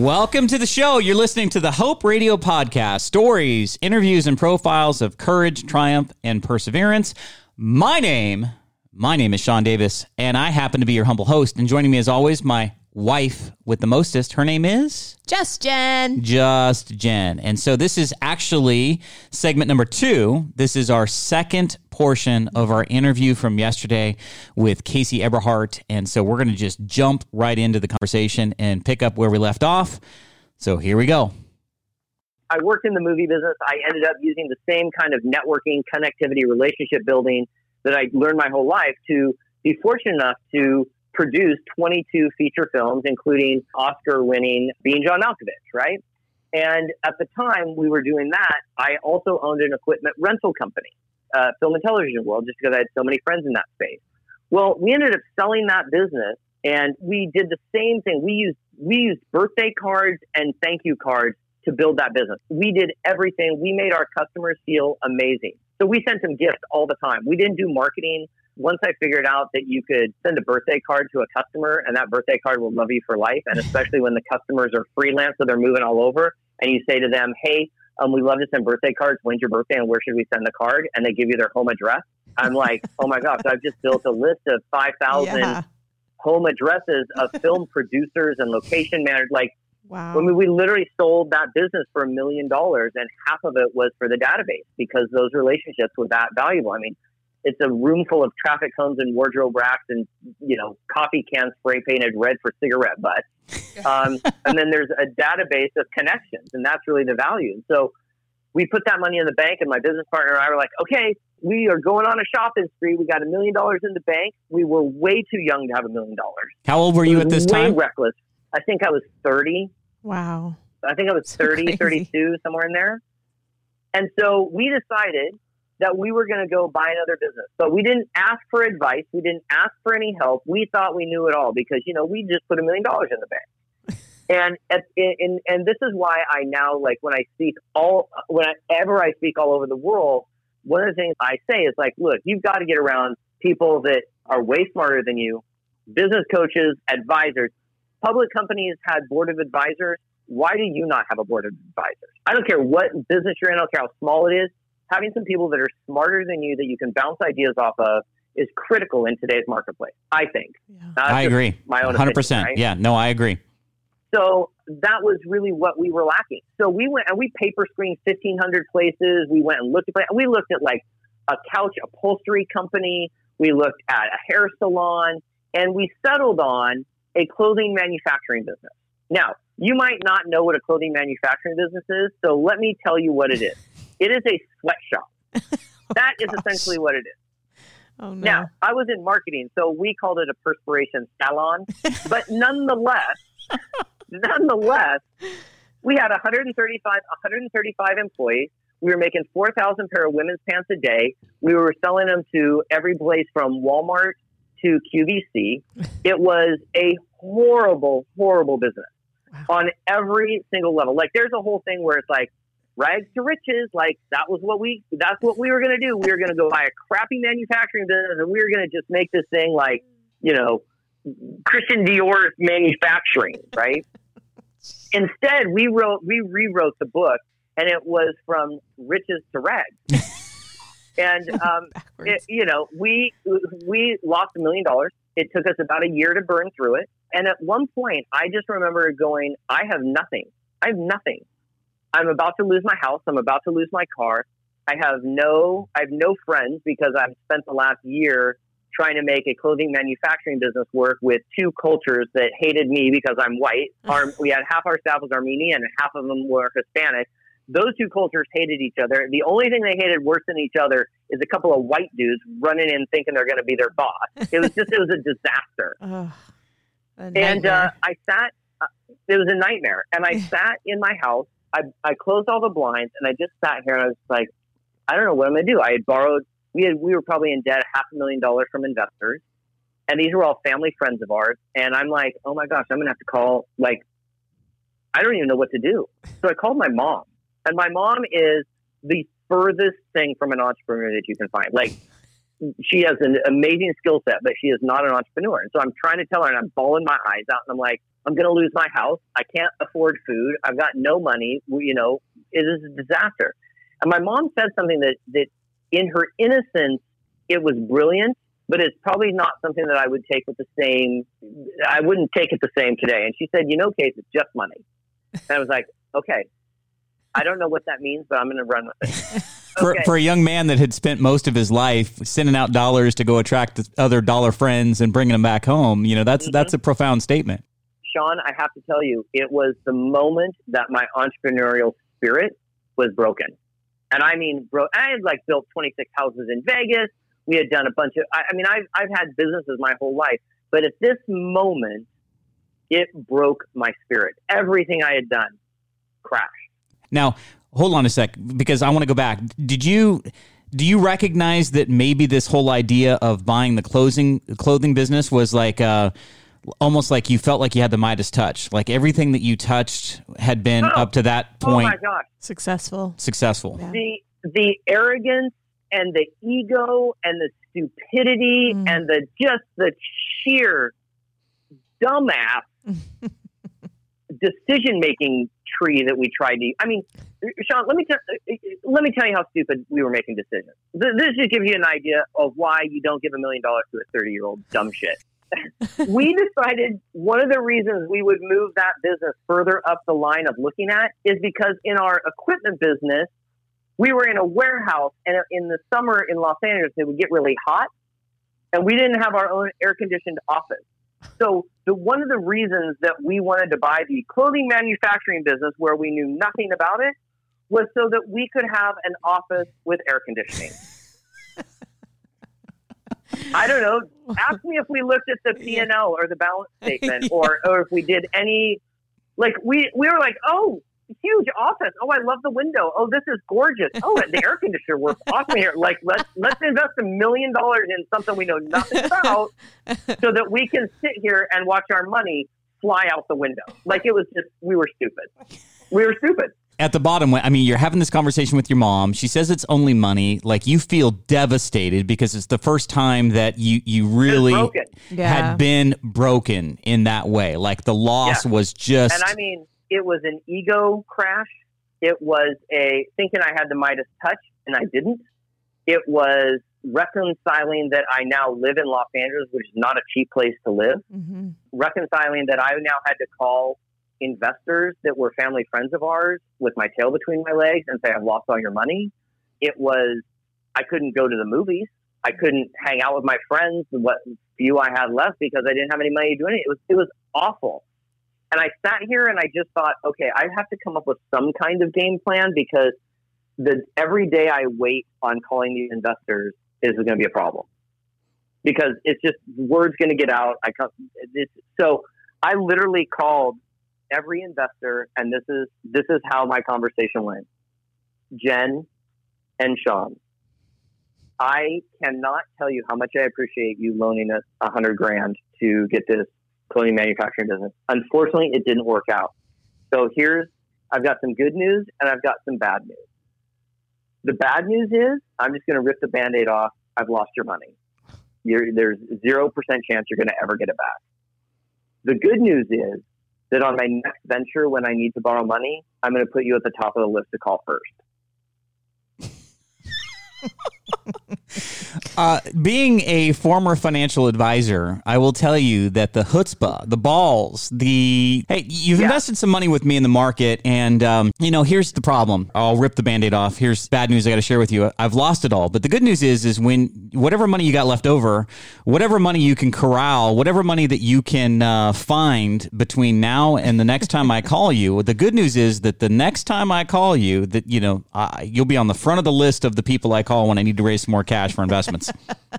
Welcome to the show. You're listening to the Hope Radio Podcast stories, interviews, and profiles of courage, triumph, and perseverance. My name, my name is Sean Davis, and I happen to be your humble host. And joining me, as always, my wife with the mostest. Her name is Just Jen. Just Jen. And so this is actually segment number two. This is our second portion of our interview from yesterday with Casey Eberhardt. And so we're going to just jump right into the conversation and pick up where we left off. So here we go. I worked in the movie business. I ended up using the same kind of networking, connectivity, relationship building that I learned my whole life to be fortunate enough to produced 22 feature films, including Oscar winning Being John Malkovich, right? And at the time we were doing that, I also owned an equipment rental company, uh, film and television world, just because I had so many friends in that space. Well, we ended up selling that business and we did the same thing. We used, we used birthday cards and thank you cards to build that business. We did everything. We made our customers feel amazing. So we sent them gifts all the time. We didn't do marketing once I figured out that you could send a birthday card to a customer and that birthday card will love you for life, and especially when the customers are freelance, so they're moving all over, and you say to them, hey, um, we love to send birthday cards. When's your birthday and where should we send the card? And they give you their home address. I'm like, oh my gosh, I've just built a list of 5,000 yeah. home addresses of film producers and location managers. Like, Wow. I mean, we literally sold that business for a million dollars, and half of it was for the database because those relationships were that valuable. I mean, it's a room full of traffic cones and wardrobe racks and you know coffee cans spray painted red for cigarette butts. Um, and then there's a database of connections, and that's really the value. And so we put that money in the bank, and my business partner and I were like, okay, we are going on a shopping spree. We got a million dollars in the bank. We were way too young to have a million dollars. How old were you at this way time? Reckless. I think I was 30. Wow. I think I was 30, 32, somewhere in there. And so we decided that we were going to go buy another business. But we didn't ask for advice. We didn't ask for any help. We thought we knew it all because, you know, we just put a million dollars in the bank. and, at, and, and this is why I now, like, when I speak all, whenever I speak all over the world, one of the things I say is like, look, you've got to get around people that are way smarter than you, business coaches, advisors. Public companies had board of advisors. Why do you not have a board of advisors? I don't care what business you're in. I don't care how small it is having some people that are smarter than you that you can bounce ideas off of is critical in today's marketplace. I think. Yeah. I agree. My own hundred percent. Right? Yeah. No, I agree. So that was really what we were lacking. So we went and we paper screened fifteen hundred places. We went and looked at we looked at like a couch upholstery company. We looked at a hair salon, and we settled on a clothing manufacturing business. Now, you might not know what a clothing manufacturing business is, so let me tell you what it is. It is a sweatshop. oh, that is gosh. essentially what it is. Oh, no. Now, I was in marketing, so we called it a perspiration salon. but nonetheless, nonetheless, we had 135, 135 employees. We were making 4,000 pair of women's pants a day. We were selling them to every place from Walmart to QVC. It was a horrible, horrible business wow. on every single level. Like, there's a whole thing where it's like, rags to riches. Like that was what we that's what we were going to do. We were going to go buy a crappy manufacturing business, and we were going to just make this thing like you know Christian Dior manufacturing, right? Instead, we wrote we rewrote the book, and it was from riches to rags. and um, it, you know, we we lost a million dollars. It took us about a year to burn through it. And at one point, I just remember going, "I have nothing. I have nothing. I'm about to lose my house. I'm about to lose my car. I have no, I have no friends because I've spent the last year trying to make a clothing manufacturing business work with two cultures that hated me because I'm white. Our, we had half our staff was Armenian and half of them were Hispanic. Those two cultures hated each other. The only thing they hated worse than each other is a couple of white dudes running in thinking they're going to be their boss. It was just, it was a disaster. Oh, a and uh, I sat, uh, it was a nightmare. And I sat in my house I, I closed all the blinds and I just sat here and I was like, I don't know what I'm going to do. I had borrowed, we had, we were probably in debt half a million dollars from investors. And these were all family friends of ours. And I'm like, oh my gosh, I'm going to have to call, like, I don't even know what to do. So I called my mom. And my mom is the furthest thing from an entrepreneur that you can find. Like, she has an amazing skill set, but she is not an entrepreneur. And so I'm trying to tell her, and I'm bawling my eyes out, and I'm like, I'm going to lose my house. I can't afford food. I've got no money. You know, it is a disaster. And my mom said something that, that in her innocence, it was brilliant, but it's probably not something that I would take with the same, I wouldn't take it the same today. And she said, you know, Case, it's just money. And I was like, okay, I don't know what that means, but I'm going to run with it. For, for a young man that had spent most of his life sending out dollars to go attract other dollar friends and bringing them back home, you know, that's, mm-hmm. that's a profound statement. Sean, I have to tell you, it was the moment that my entrepreneurial spirit was broken. And I mean, bro, I had like built 26 houses in Vegas. We had done a bunch of, I, I mean, I've, I've had businesses my whole life, but at this moment, it broke my spirit. Everything I had done crashed. Now, hold on a sec, because I want to go back. Did you, do you recognize that maybe this whole idea of buying the clothing clothing business was like, uh, almost like you felt like you had the Midas touch. Like everything that you touched had been oh, up to that point. Oh my gosh. Successful. Successful. Yeah. The the arrogance and the ego and the stupidity mm. and the just the sheer dumbass decision making tree that we tried to I mean Sean, let me tell let me tell you how stupid we were making decisions. This just gives you an idea of why you don't give a million dollars to a 30 year old dumb shit we decided one of the reasons we would move that business further up the line of looking at is because in our equipment business, we were in a warehouse and in the summer in Los Angeles, it would get really hot and we didn't have our own air conditioned office. So the, one of the reasons that we wanted to buy the clothing manufacturing business where we knew nothing about it was so that we could have an office with air conditioning. I don't know. Ask me if we looked at the P and L or the balance statement, or or if we did any. Like we we were like, oh, huge office. Oh, I love the window. Oh, this is gorgeous. Oh, the air conditioner works awesome here. Like let's let's invest a million dollars in something we know nothing about, so that we can sit here and watch our money fly out the window. Like it was just we were stupid. We were stupid at the bottom, I mean, you're having this conversation with your mom. She says it's only money. Like you feel devastated because it's the first time that you you really yeah. had been broken in that way. Like the loss yeah. was just. And I mean, it was an ego crash. It was a thinking I had the Midas touch and I didn't. It was reconciling that I now live in Los Angeles, which is not a cheap place to live. Mm-hmm. Reconciling that I now had to call investors that were family friends of ours with my tail between my legs and say, I've lost all your money. It was, I couldn't go to the movies. I couldn't hang out with my friends, what few I had left, because I didn't have any money to do anything. It was, it was awful. And I sat here and I just thought, okay, I have to come up with some kind of game plan because the every day I wait on calling these investors is going to be a problem because it's just word's going to get out. I come, so I literally called every investor, and this is this is how my conversation went. Jen and Sean, I cannot tell you how much I appreciate you loaning us a hundred grand to get this clothing manufacturing business. Unfortunately, it didn't work out. So here's I've got some good news and I've got some bad news. The bad news is I'm just going to rip the band-aid off. I've lost your money. You're, there's zero percent chance you're going to ever get it back. The good news is that on my next venture, when I need to borrow money, I'm going to put you at the top of the list to call first. uh, being a former financial advisor, I will tell you that the chutzpah, the balls, the hey, you've yeah. invested some money with me in the market, and um, you know here's the problem. I'll rip the band-aid off. Here's bad news I got to share with you. I've lost it all, but the good news is, is when whatever money you got left over, whatever money you can corral, whatever money that you can uh, find between now and the next time I call you, the good news is that the next time I call you, that you know uh, you'll be on the front of the list of the people I call when I need to raise some more cash for investments.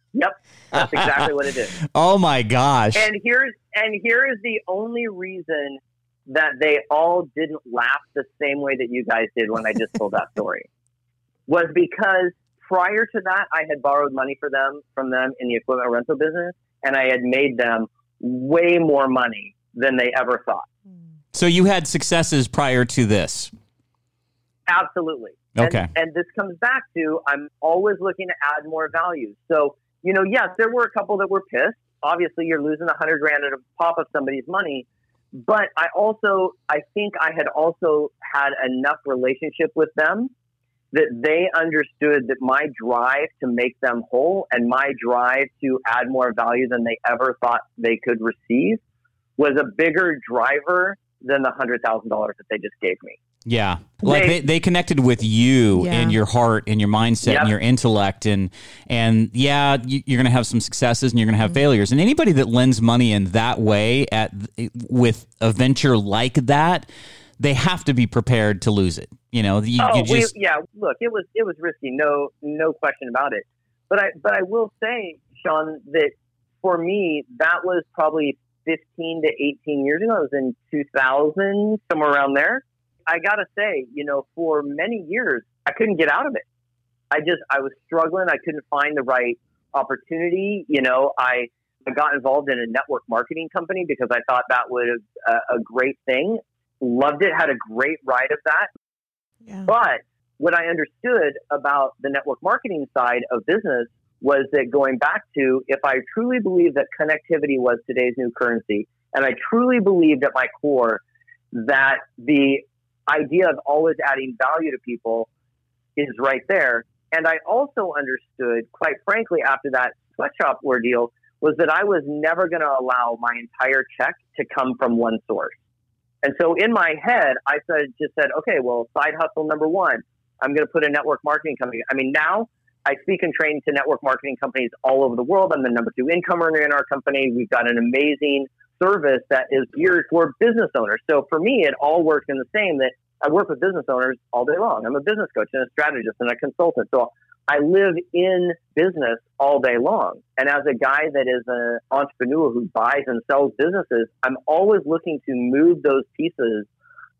yep, that's exactly what it is. Oh my gosh! And here's and here is the only reason that they all didn't laugh the same way that you guys did when I just told that story was because prior to that I had borrowed money for them from them in the equipment rental business, and I had made them way more money than they ever thought. So you had successes prior to this. Absolutely. Okay. And, and, this comes back to I'm always looking to add more value. So, you know, yes, there were a couple that were pissed. Obviously, you're losing a hundred grand at a pop of somebody's money. but I also, I think I had also had enough relationship with them that they understood that my drive to make them whole and my drive to add more value than they ever thought they could receive was a bigger driver than the hundred thousand dollars that they just gave me. Yeah. Like they, they, connected with you Yeah. and your heart and your mindset Yep. and your intellect and and yeah, you, you're going to have some successes and you're going to have mm-hmm. failures. And anybody that lends money in that way at with a venture like that, they have to be prepared to lose it. You know, you, Oh, you just we, yeah. Look, it was it was risky, no no question about it. But I but I will say, Sean, that for me, that was probably fifteen to eighteen years ago. It was in two thousand, somewhere around there. I gotta say, you know, for many years, I couldn't get out of it. I just I was struggling. I couldn't find the right opportunity. You know, I I got involved in a network marketing company because I thought that was a, uh, a great thing. Loved it. Had a great ride of that. Yeah. But what I understood about the network marketing side of business was that going back to if I truly believe that connectivity was today's new currency, and I truly believed at my core that the idea of always adding value to people is right there. And I also understood, quite frankly, after that sweatshop ordeal, was that I was never going to allow my entire check to come from one source. And so in my head, I said, just said, okay, well, side hustle number one, I'm going to put a network marketing company. I mean, now I speak and train to network marketing companies all over the world. I'm the number two income earner in our company. We've got an amazing service that is geared for business owners. So for me, it all works in the same that I work with business owners all day long. I'm a business coach and a strategist and a consultant. So I live in business all day long. And as a guy that is an entrepreneur who buys and sells businesses, I'm always looking to move those pieces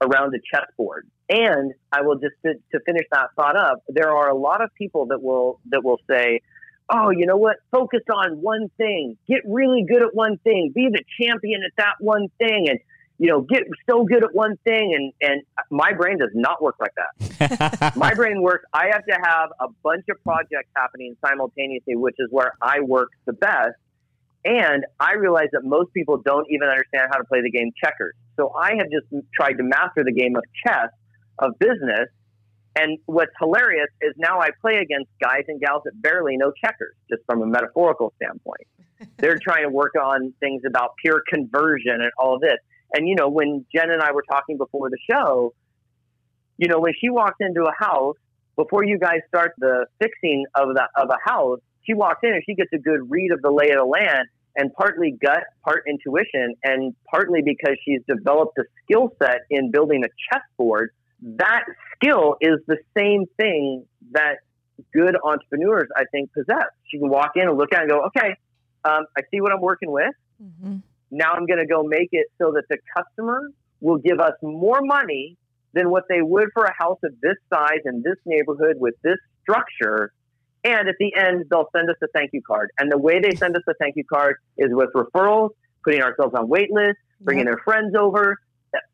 around a chessboard. And I will just to, to finish that thought up, there are a lot of people that will that will say, "Oh, you know what? Focus on one thing. Get really good at one thing. Be the champion at that one thing and you know, get so good at one thing and and my brain does not work like that my brain works. I have to have a bunch of projects happening simultaneously, which is where I work the best. And I realize that most people don't even understand how to play the game checkers. So I have just tried to master the game of chess of business. And what's hilarious is now I play against guys and gals that barely know checkers, just from a metaphorical standpoint. They're trying to work on things about pure conversion and all of this. And you know, when Jen and I were talking before the show, you know, when she walks into a house, before you guys start the fixing of the of a house, she walks in and she gets a good read of the lay of the land and partly gut, part intuition, and partly because she's developed a skill set in building a chessboard. That skill is the same thing that good entrepreneurs, I think, possess. She can walk in and look at it and go, okay, um, I see what I'm working with. hmm Now I'm going to go make it so that the customer will give us more money than what they would for a house of this size in this neighborhood with this structure. And at the end, they'll send us a thank you card. And the way they send us a thank you card is with referrals, putting ourselves on wait lists, bringing their friends over.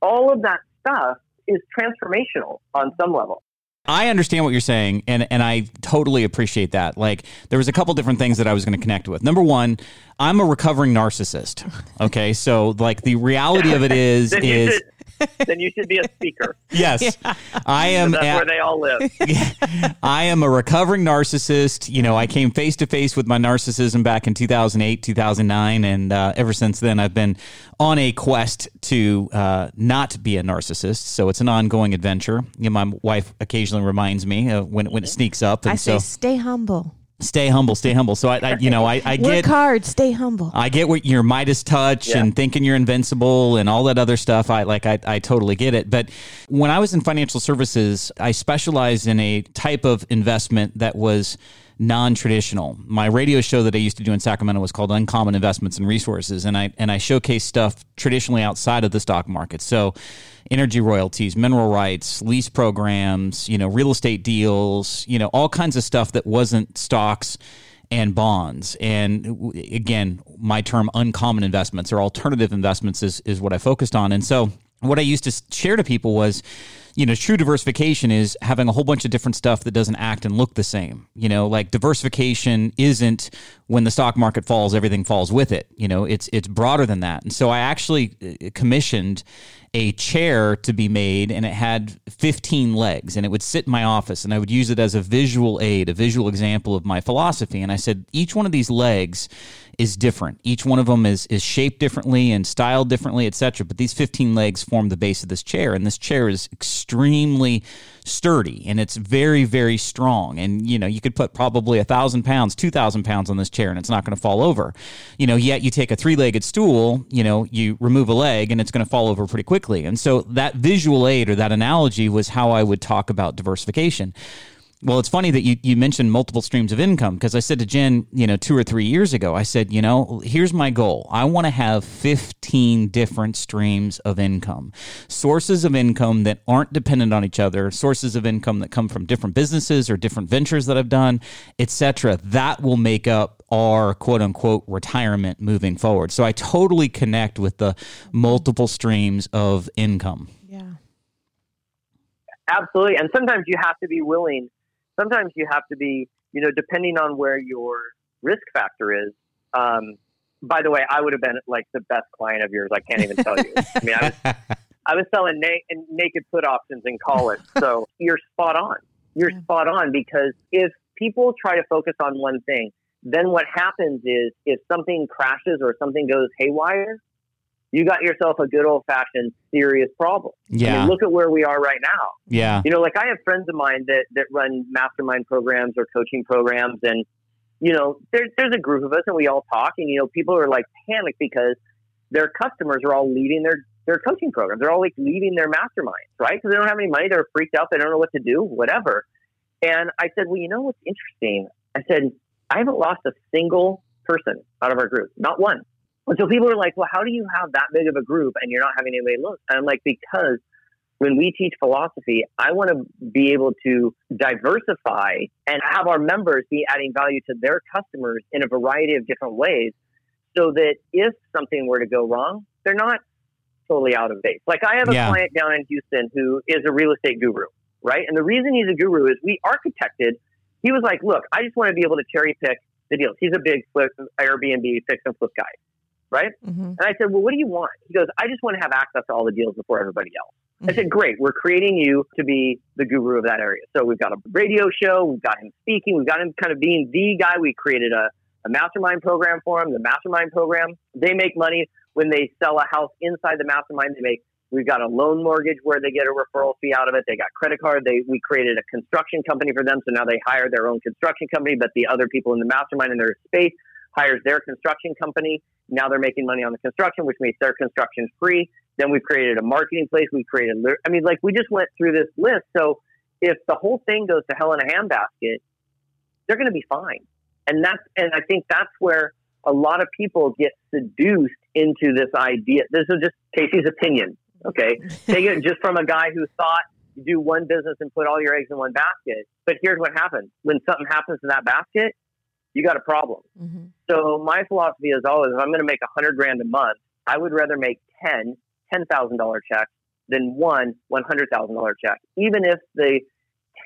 All of that stuff is transformational on some level. I understand what you're saying, and and I totally appreciate that. Like, there was a couple different things that I was going to connect with. Number one, I'm a recovering narcissist. Okay, so like the reality of it is is then you should be a speaker. yes, I am. That's at- where they all live. I am a recovering narcissist. You know, I came face to face with my narcissism back in 2008, 2009, and uh, ever since then, I've been on a quest to uh, not be a narcissist. So it's an ongoing adventure. You know, my wife occasionally reminds me uh, when when it sneaks up, and I so say stay humble. Stay humble, stay humble. So I, I you know, I, I Work get. hard, stay humble. I get what your Midas touch Yeah. and thinking you're invincible and all that other stuff. I like I, I totally get it. But when I was in financial services, I specialized in a type of investment that was non-traditional. My radio show that I used to do in Sacramento was called Uncommon Investments and Resources, and I and I showcase stuff traditionally outside of the stock market. So energy royalties, mineral rights, lease programs, you know, real estate deals, you know, all kinds of stuff that wasn't stocks and bonds. And again, my term uncommon investments or alternative investments is, is what I focused on. And so what I used to share to people was you know, true diversification is having a whole bunch of different stuff that doesn't act and look the same. You know, like diversification isn't when the stock market falls, everything falls with it. You know, it's it's broader than that. And so I actually uh, commissioned a chair to be made and it had 15 legs and it would sit in my office and I would use it as a visual aid, a visual example of my philosophy. And I said, each one of these legs is different. Each one of them is is shaped differently and styled differently, etc. But these 15 legs form the base of this chair, and this chair is extremely sturdy and it's very very strong. And you know you could put probably a thousand pounds, two thousand pounds on this chair, and it's not going to fall over. You know, yet you take a three legged stool, you know, you remove a leg, and it's going to fall over pretty quickly. And so that visual aid or that analogy was how I would talk about diversification. Well, it's funny that you, you mentioned multiple streams of income because I said to Jen, you know, two or three years ago, I said, you know, here's my goal. I want to have 15 different streams of income, sources of income that aren't dependent on each other, sources of income that come from different businesses or different ventures that I've done, etc. That will make up our quote unquote retirement moving forward. So I totally connect with the multiple streams of income. Yeah. Absolutely. And sometimes you have to be willing sometimes you have to be, you know, depending on where your risk factor is. Um, by the way, I would have been like the best client of yours. I can't even tell you. I mean, I was, I was selling na- naked put options in college. So you're spot on. You're yeah. spot on because if people try to focus on one thing, then what happens is if something crashes or something goes haywire, you got yourself a good old fashioned serious problem. Yeah. I mean, look at where we are right now. Yeah. You know, like I have friends of mine that, that run mastermind programs or coaching programs and, you know, there, there's a group of us and we all talk and, you know, people are like panicked because their customers are all leaving their, their coaching programs. They're all like leaving their masterminds, right? Because they don't have any money. They're freaked out. They don't know what to do, whatever. And I said, well, you know what's interesting? I said, I haven't lost a single person out of our group, not one. And so people are like, well, how do you have that big of a group and you're not having anybody look? And I'm like, because when we teach philosophy, I want to be able to diversify and have our members be adding value to their customers in a variety of different ways so that if something were to go wrong, they're not totally out of base. Like I have a yeah. client down in Houston who is a real estate guru, right? And the reason he's a guru is we architected, he was like, look, I just want to be able to cherry pick the deals. He's a big flip, Airbnb fix and flip guy right? Mm-hmm. And I said, well, what do you want? He goes, I just want to have access to all the deals before everybody else. Mm-hmm. I said, great. We're creating you to be the guru of that area. So we've got a radio show. We've got him speaking. We've got him kind of being the guy. We created a, a mastermind program for him. The mastermind program, they make money when they sell a house inside the mastermind. They make We've got a loan mortgage where they get a referral fee out of it. They got credit card. They we created a construction company for them, so now they hire their own construction company. But the other people in the mastermind in their space hires their construction company. Now they're making money on the construction, which makes their construction free. Then we've created a marketing place. We've created, I mean, like we just went through this list. So if the whole thing goes to hell in a handbasket, they're going to be fine. And that's, and I think that's where a lot of people get seduced into this idea. This is just Casey's opinion. Okay. Take it just from a guy who thought you do one business and put all your eggs in one basket. But here's what happens when something happens to that basket, you got a problem. Mm-hmm. So my philosophy is always, if I'm going to make a hundred grand a month, I would rather make 10 $10,000 checks than one $100,000 check. Even if the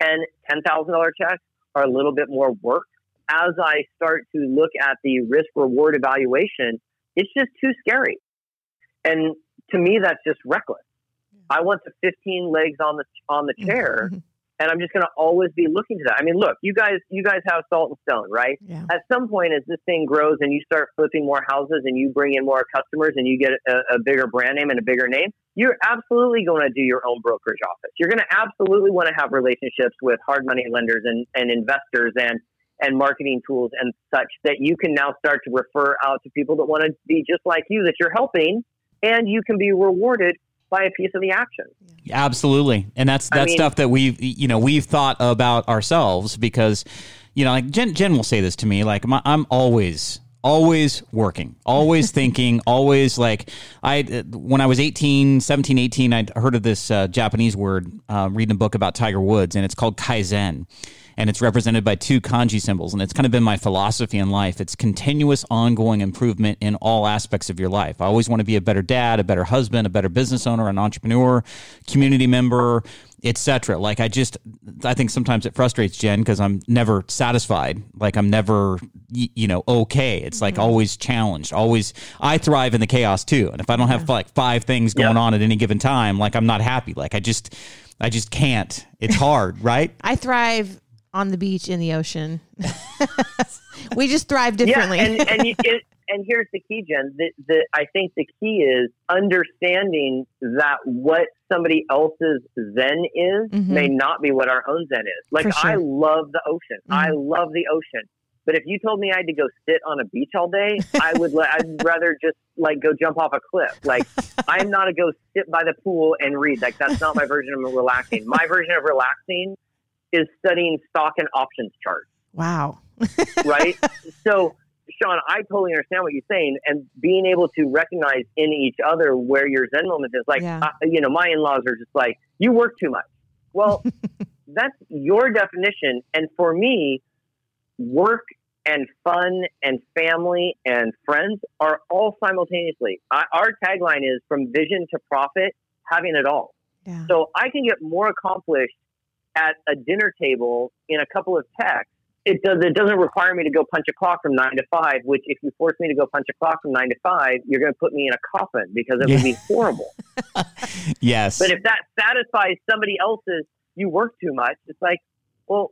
10 $10,000 checks are a little bit more work, as I start to look at the risk reward evaluation, it's just too scary. And to me, that's just reckless. I want the 15 legs on the on the chair and I'm just going to always be looking to that. I mean, look, you guys, you guys have salt and stone, right? Yeah. At some point, as this thing grows and you start flipping more houses and you bring in more customers and you get a, a bigger brand name and a bigger name, you're absolutely going to do your own brokerage office. You're going to absolutely want to have relationships with hard money lenders and, and investors and and marketing tools and such that you can now start to refer out to people that want to be just like you that you're helping and you can be rewarded by a piece of the action. Yeah, Absolutely, and that's that's I mean, stuff that we've you know we've thought about ourselves because you know like Jen Jen will say this to me like I'm always always working always thinking always like i when i was 18 17 18 i heard of this uh, japanese word uh, reading a book about tiger woods and it's called kaizen and it's represented by two kanji symbols. And it's kind of been my philosophy in life. It's continuous, ongoing improvement in all aspects of your life. I always want to be a better dad, a better husband, a better business owner, an entrepreneur, community member, etc. Like I just, I think sometimes it frustrates Jen because I'm never satisfied. Like I'm never, you know, okay. It's like mm-hmm. always challenged. Always, I thrive in the chaos too. And if I don't have like five things going Yeah. on at any given time, like I'm not happy. Like I just, I just can't. It's hard, right? I thrive on the beach in the ocean. we just thrive differently. Yeah, and and you, it, and here's the key, Jen. The, the I think the key is understanding that what somebody else's Zen is Mhm. may not be what our own Zen is. Like sure. I love the ocean. I Mhm. love the ocean. But if you told me I had to go sit on a beach all day, I would. let- I'd rather just like go jump off a cliff. Like I'm not a go sit by the pool and read. Like that's not my version of relaxing. My version of relaxing is studying stock and options charts wow. right? so, Sean, I totally understand what you're saying, and being able to recognize in each other where your Zen moment is. Like, Yeah. uh, you know, my in-laws are just like, "You work too much." Well, that's your definition, and for me, work and fun and family and friends are all simultaneously. I, our tagline is "From vision to profit, having it all." Yeah. So I can get more accomplished at a dinner table in a couple of texts. It does. It doesn't require me to go punch a clock from nine to five. Which, if you force me to go punch a clock from nine to five, you're going to put me in a coffin because it would be horrible. Yes. But if that satisfies somebody else's, you work too much. It's like, well,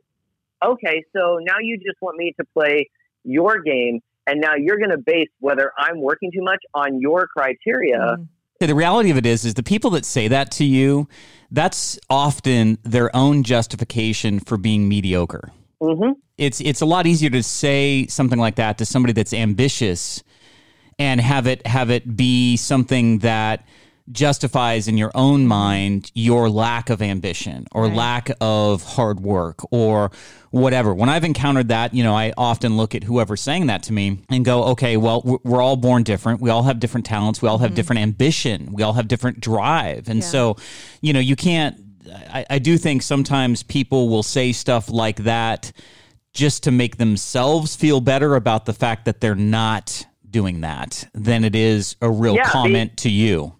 okay, so now you just want me to play your game, and now you're going to base whether I'm working too much on your criteria. Mhm. Yeah, the reality of it is is the people that say that to you that's often their own justification for being mediocre. Hmm it's it's a lot easier to say something like that to somebody that's ambitious and have it have it be something that justifies in your own mind your lack of ambition or Right. lack of hard work or whatever. When I've encountered that, you know, I often look at whoever's saying that to me and go, okay, well, we're- all born different. We all have different talents. We all have mm-hmm. different ambition. We all have different drive. And Yeah. so, you know, you can't, I, I do think sometimes people will say stuff like that just to make themselves feel better about the fact that they're not doing that than it is a real Yeah, they- comment to you.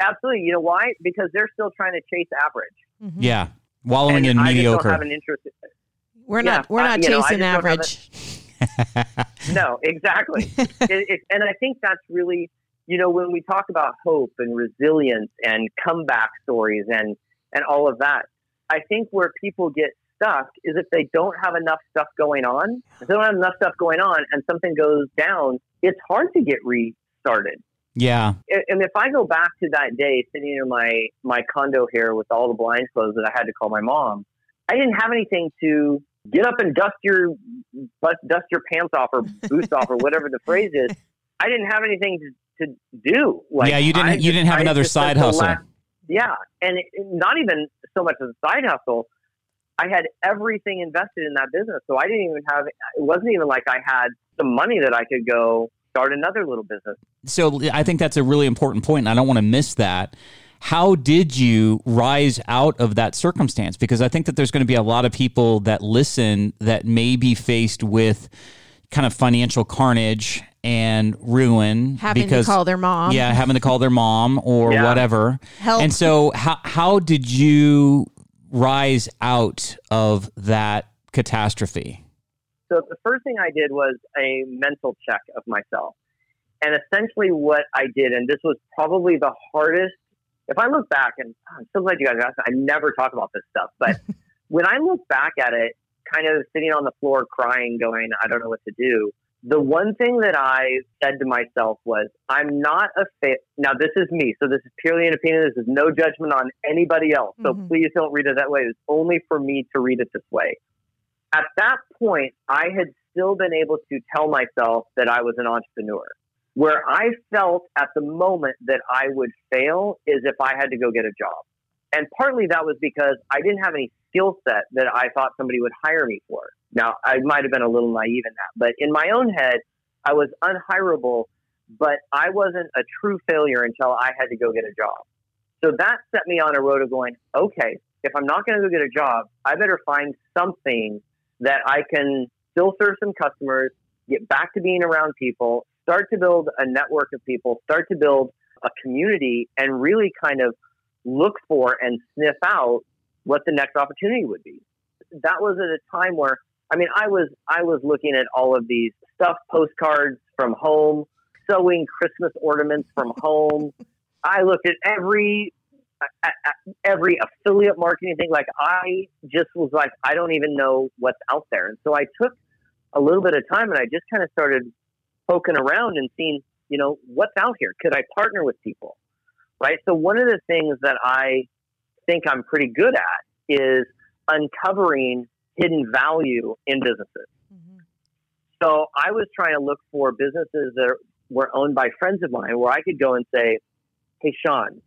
Absolutely. You know why? Because they're still trying to chase average. Mhm. Yeah. Wallowing and in I just mediocre. don't have an interest. We're Yeah, not we're not I chasing just average. No, exactly. it, it, and I think that's really, you know, when we talk about hope and resilience and comeback stories and and all of that, I think where people get stuck is if they don't have enough stuff going on. If they don't have enough stuff going on and something goes down, it's hard to get restarted. Yeah. and if I go back to that day sitting in my my condo here with all the blinds closed that I had to call my mom, I didn't have anything to get up and dust your dust your pants off or boots off or whatever the phrase is. I didn't have anything to, to do. Like yeah, you didn't I you didn't have I another side hustle. last- yeah, and it, not even so much as a side hustle. I had everything invested in that business, so I didn't even have. It wasn't even like I had some money that I could go start another little business. so I think that's a really important point, and I don't want to miss that. How did you rise out of that circumstance? Because I think that there's going to be a lot of people that listen that may be faced with kind of financial carnage and ruin Having because to call their mom. yeah, having to call their mom or Yeah. whatever. Help. And so, how how did you rise out of that catastrophe? So the first thing I did was a mental check of myself. And essentially what I did, and this was probably the hardest, if I look back, and I'm so glad you guys asked, I never talk about this stuff, but when I look back at it, kind of sitting on the floor crying, going, I don't know what to do, the one thing that I said to myself was, I'm not a fit. Now, this is me. So this is purely an opinion. This is no judgment on anybody else. So Mhm. please don't read it that way. It's only for me to read it this way at that point, I had still been able to tell myself that I was an entrepreneur. Where I felt at the moment that I would fail is if I had to go get a job. And partly that was because I didn't have any skill set that I thought somebody would hire me for. Now, I might have been a little naive in that, but in my own head, I was unhirable, but I wasn't a true failure until I had to go get a job. So that set me on a road of going, okay, if I'm not going to go get a job, I better find something that I can still serve some customers, get back to being around people, start to build a network of people, start to build a community, and really kind of look for and sniff out what the next opportunity would be. That was at a time where I mean, I was I was looking at all of these stuffed postcards from home, sewing Christmas ornaments from home. I looked at every every affiliate marketing thing. Like I just was like, I don't even know what's out there. And so I took a little bit of time and I just kind of started poking around and seeing, you know, what's out here. Could I partner with people? Right. So one of the things that I think I'm pretty good at is uncovering hidden value in businesses. Mm-hmm. So I was trying to look for businesses that were owned by friends of mine where I could go and say, Hey, Sean,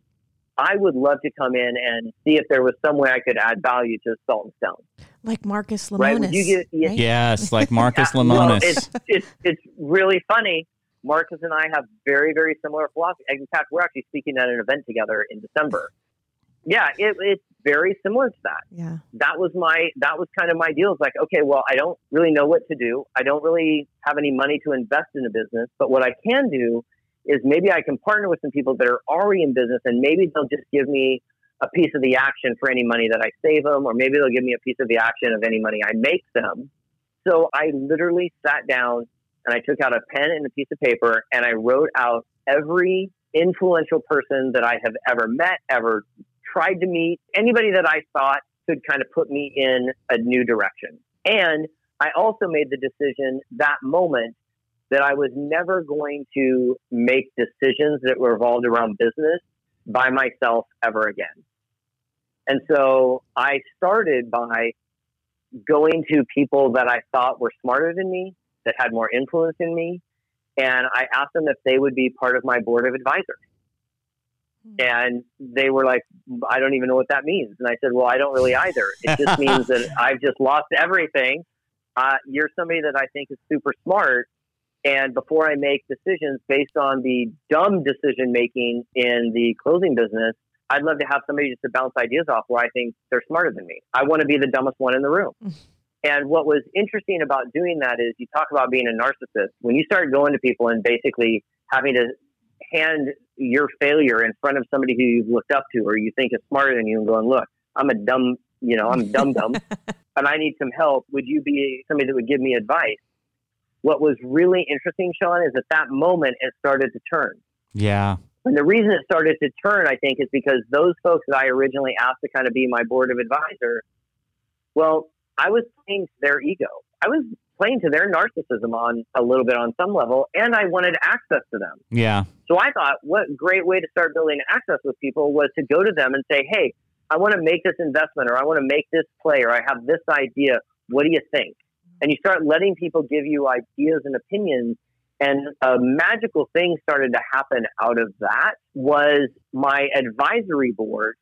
I would love to come in and see if there was some way I could add value to Salt and Stone. Like Marcus Lemonis. Right? Get, yeah. right? Yes, like Marcus Lemonis. well, it's, it's, it's really funny. Marcus and I have very, very similar philosophy. In fact, we're actually speaking at an event together in December. Yeah, it, it's very similar to that. Yeah. That was my that was kind of my deal. It's like, okay, well, I don't really know what to do. I don't really have any money to invest in a business, but what I can do is maybe I can partner with some people that are already in business and maybe they'll just give me a piece of the action for any money that I save them, or maybe they'll give me a piece of the action of any money I make them. So I literally sat down and I took out a pen and a piece of paper and I wrote out every influential person that I have ever met, ever tried to meet, anybody that I thought could kind of put me in a new direction. And I also made the decision that moment that I was never going to make decisions that were revolved around business by myself ever again. And so I started by going to people that I thought were smarter than me, that had more influence than me, and I asked them if they would be part of my board of advisors. Hmm. And they were like, I don't even know what that means. And I said, Well, I don't really either. It just means that I've just lost everything. Uh, you're somebody that I think is super smart and before I make decisions based on the dumb decision making in the closing business, I'd love to have somebody just to bounce ideas off where I think they're smarter than me. I want to be the dumbest one in the room. Mm. and what was interesting about doing that is you talk about being a narcissist. When you start going to people and basically having to hand your failure in front of somebody who you've looked up to or you think is smarter than you and going, look, I'm a dumb, you know, I'm dumb dumb and I need some help. Would you be somebody that would give me advice? What was really interesting, Sean, is at that moment it started to turn. Yeah. And the reason it started to turn, I think, is because those folks that I originally asked to kind of be my board of advisor, well, I was playing to their ego. I was playing to their narcissism on a little bit on some level, and I wanted access to them. Yeah. So I thought, what great way to start building access with people was to go to them and say, hey, I want to make this investment, or I want to make this play, or I have this idea. What do you think? And you start letting people give you ideas and opinions. And a magical thing started to happen out of that was my advisory board.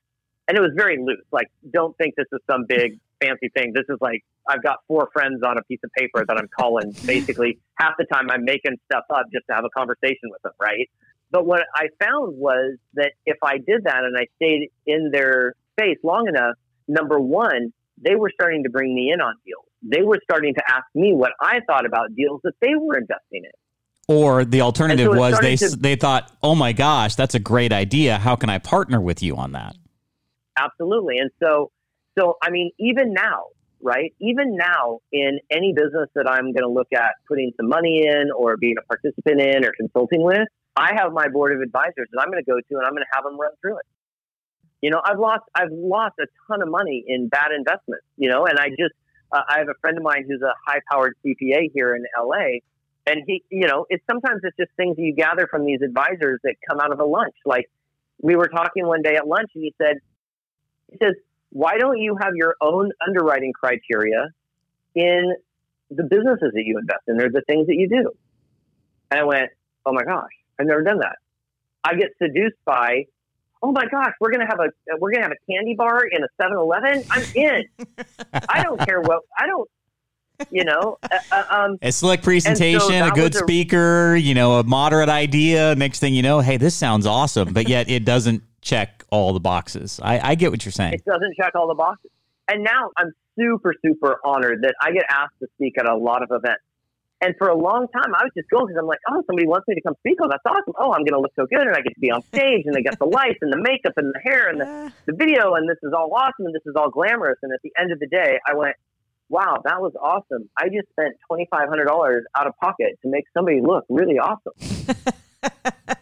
And it was very loose. Like don't think this is some big fancy thing. This is like i've got four friends on a piece of paper that i'm calling basically half the time i'm making stuff up just to have a conversation with them right? But what i found was that if i did that and i stayed in their space long enough number one they were starting to bring me in on deals they were starting to ask me what I thought about deals that they were investing in. Or the alternative so was they to, they thought, "Oh my gosh, that's a great idea. How can I partner with you on that?" Absolutely. And so so I mean even now, right? Even now in any business that I'm going to look at putting some money in or being a participant in or consulting with, I have my board of advisors that I'm going to go to and I'm going to have them run through it. You know, I've lost I've lost a ton of money in bad investments, you know, and I just uh, I have a friend of mine who's a high powered CPA here in LA. And he, you know, it's sometimes it's just things you gather from these advisors that come out of a lunch. Like we were talking one day at lunch and he said, he says, why don't you have your own underwriting criteria in the businesses that you invest in? They're the things that you do. And I went, oh my gosh, I've never done that. I get seduced by oh my gosh, we're gonna have a we're gonna have a candy bar in a 7-Eleven. I'm in. I don't care what I don't. You know, uh, uh um, a slick presentation, so a good a, speaker, you know, a moderate idea. Next thing you know, hey, this sounds awesome, but yet it doesn't check all the boxes. I, I get what you're saying. It doesn't check all the boxes. And now I'm super, super honored that I get asked to speak at a lot of events. And for a long time, I was just going because I'm like, oh, somebody wants me to come speak. Oh, that's awesome. Oh, I'm going to look so good. And I get to be on stage and they get the lights and the makeup and the hair and the, the video. And this is all awesome and this is all glamorous. And at the end of the day, I went, wow, that was awesome. I just spent $2,500 out of pocket to make somebody look really awesome.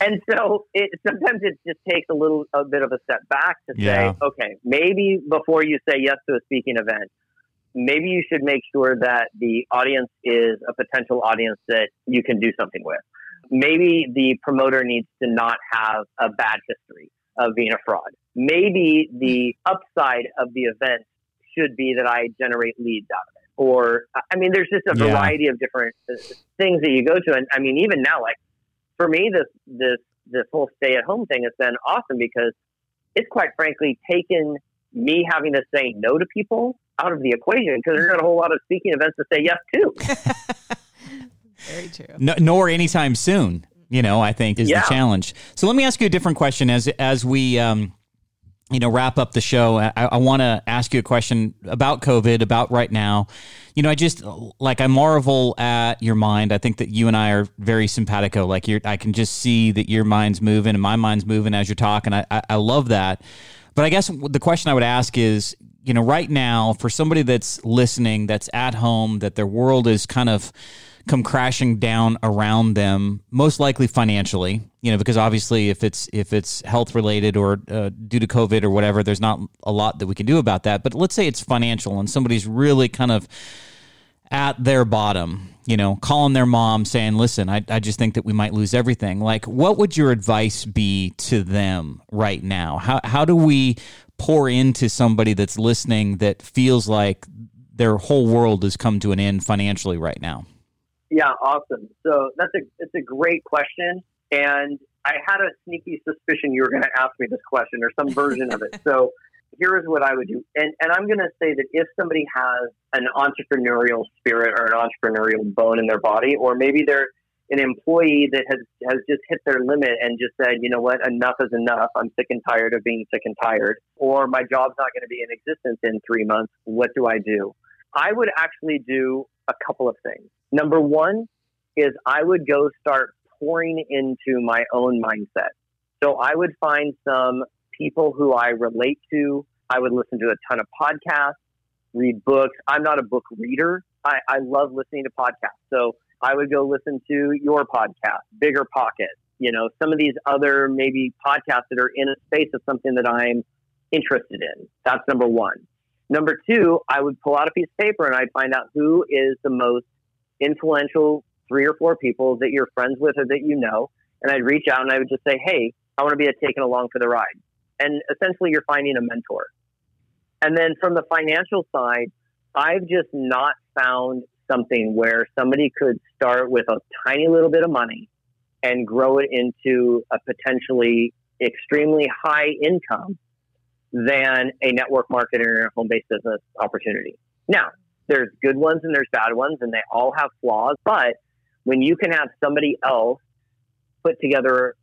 and so it sometimes it just takes a little a bit of a step back to Yeah. say, okay, maybe before you say yes to a speaking event, maybe you should make sure that the audience is a potential audience that you can do something with. Maybe the promoter needs to not have a bad history of being a fraud. Maybe the upside of the event should be that I generate leads out of it. Or, I mean, there's just a Yeah. variety of different uh, things that you go to. And I mean, even now, like for me, this, this, this whole stay at home thing has been awesome because it's quite frankly taken me having to say no to people out of the equation because there's not a whole lot of speaking events to say yes to. Very true. No, nor anytime soon. You know, I think is Yeah. the challenge. So let me ask you a different question as as we um, you know wrap up the show. I, I want to ask you a question about COVID, about right now. You know, I just like I marvel at your mind. I think that you and I are very simpatico. Like you're, I can just see that your mind's moving and my mind's moving as you're talking. I, I, I love that. But I guess the question I would ask is, you know, right now for somebody that's listening, that's at home, that their world is kind of come crashing down around them, most likely financially. You know, because obviously, if it's if it's health related or uh, due to COVID or whatever, there's not a lot that we can do about that. But let's say it's financial and somebody's really kind of at their bottom, you know, calling their mom saying, listen, I, I just think that we might lose everything. Like, what would your advice be to them right now? How, how do we pour into somebody that's listening that feels like their whole world has come to an end financially right now? Yeah, awesome. So that's a it's a great question, and I had a sneaky suspicion you were going to ask me this question or some version of it. So here is what I would do, and and I'm going to say that if somebody has an entrepreneurial spirit or an entrepreneurial bone in their body, or maybe they're an employee that has has just hit their limit and just said, you know what, enough is enough. I'm sick and tired of being sick and tired, or my job's not going to be in existence in three months. What do I do? I would actually do a couple of things. Number one is I would go start pouring into my own mindset. So I would find some people who I relate to. I would listen to a ton of podcasts, read books. I'm not a book reader. I, I love listening to podcasts. So I would go listen to your podcast, Bigger Pocket, you know, some of these other maybe podcasts that are in a space of something that I'm interested in. That's number one. Number two, I would pull out a piece of paper and I'd find out who is the most influential three or four people that you're friends with or that you know. And I'd reach out and I would just say, Hey, I want to be taken along for the ride. And essentially, you're finding a mentor. And then from the financial side, I've just not found something where somebody could start with a tiny little bit of money and grow it into a potentially extremely high income than a network marketer or home based business opportunity. Now, there's good ones and there's bad ones, and they all have flaws. But when you can have somebody else put together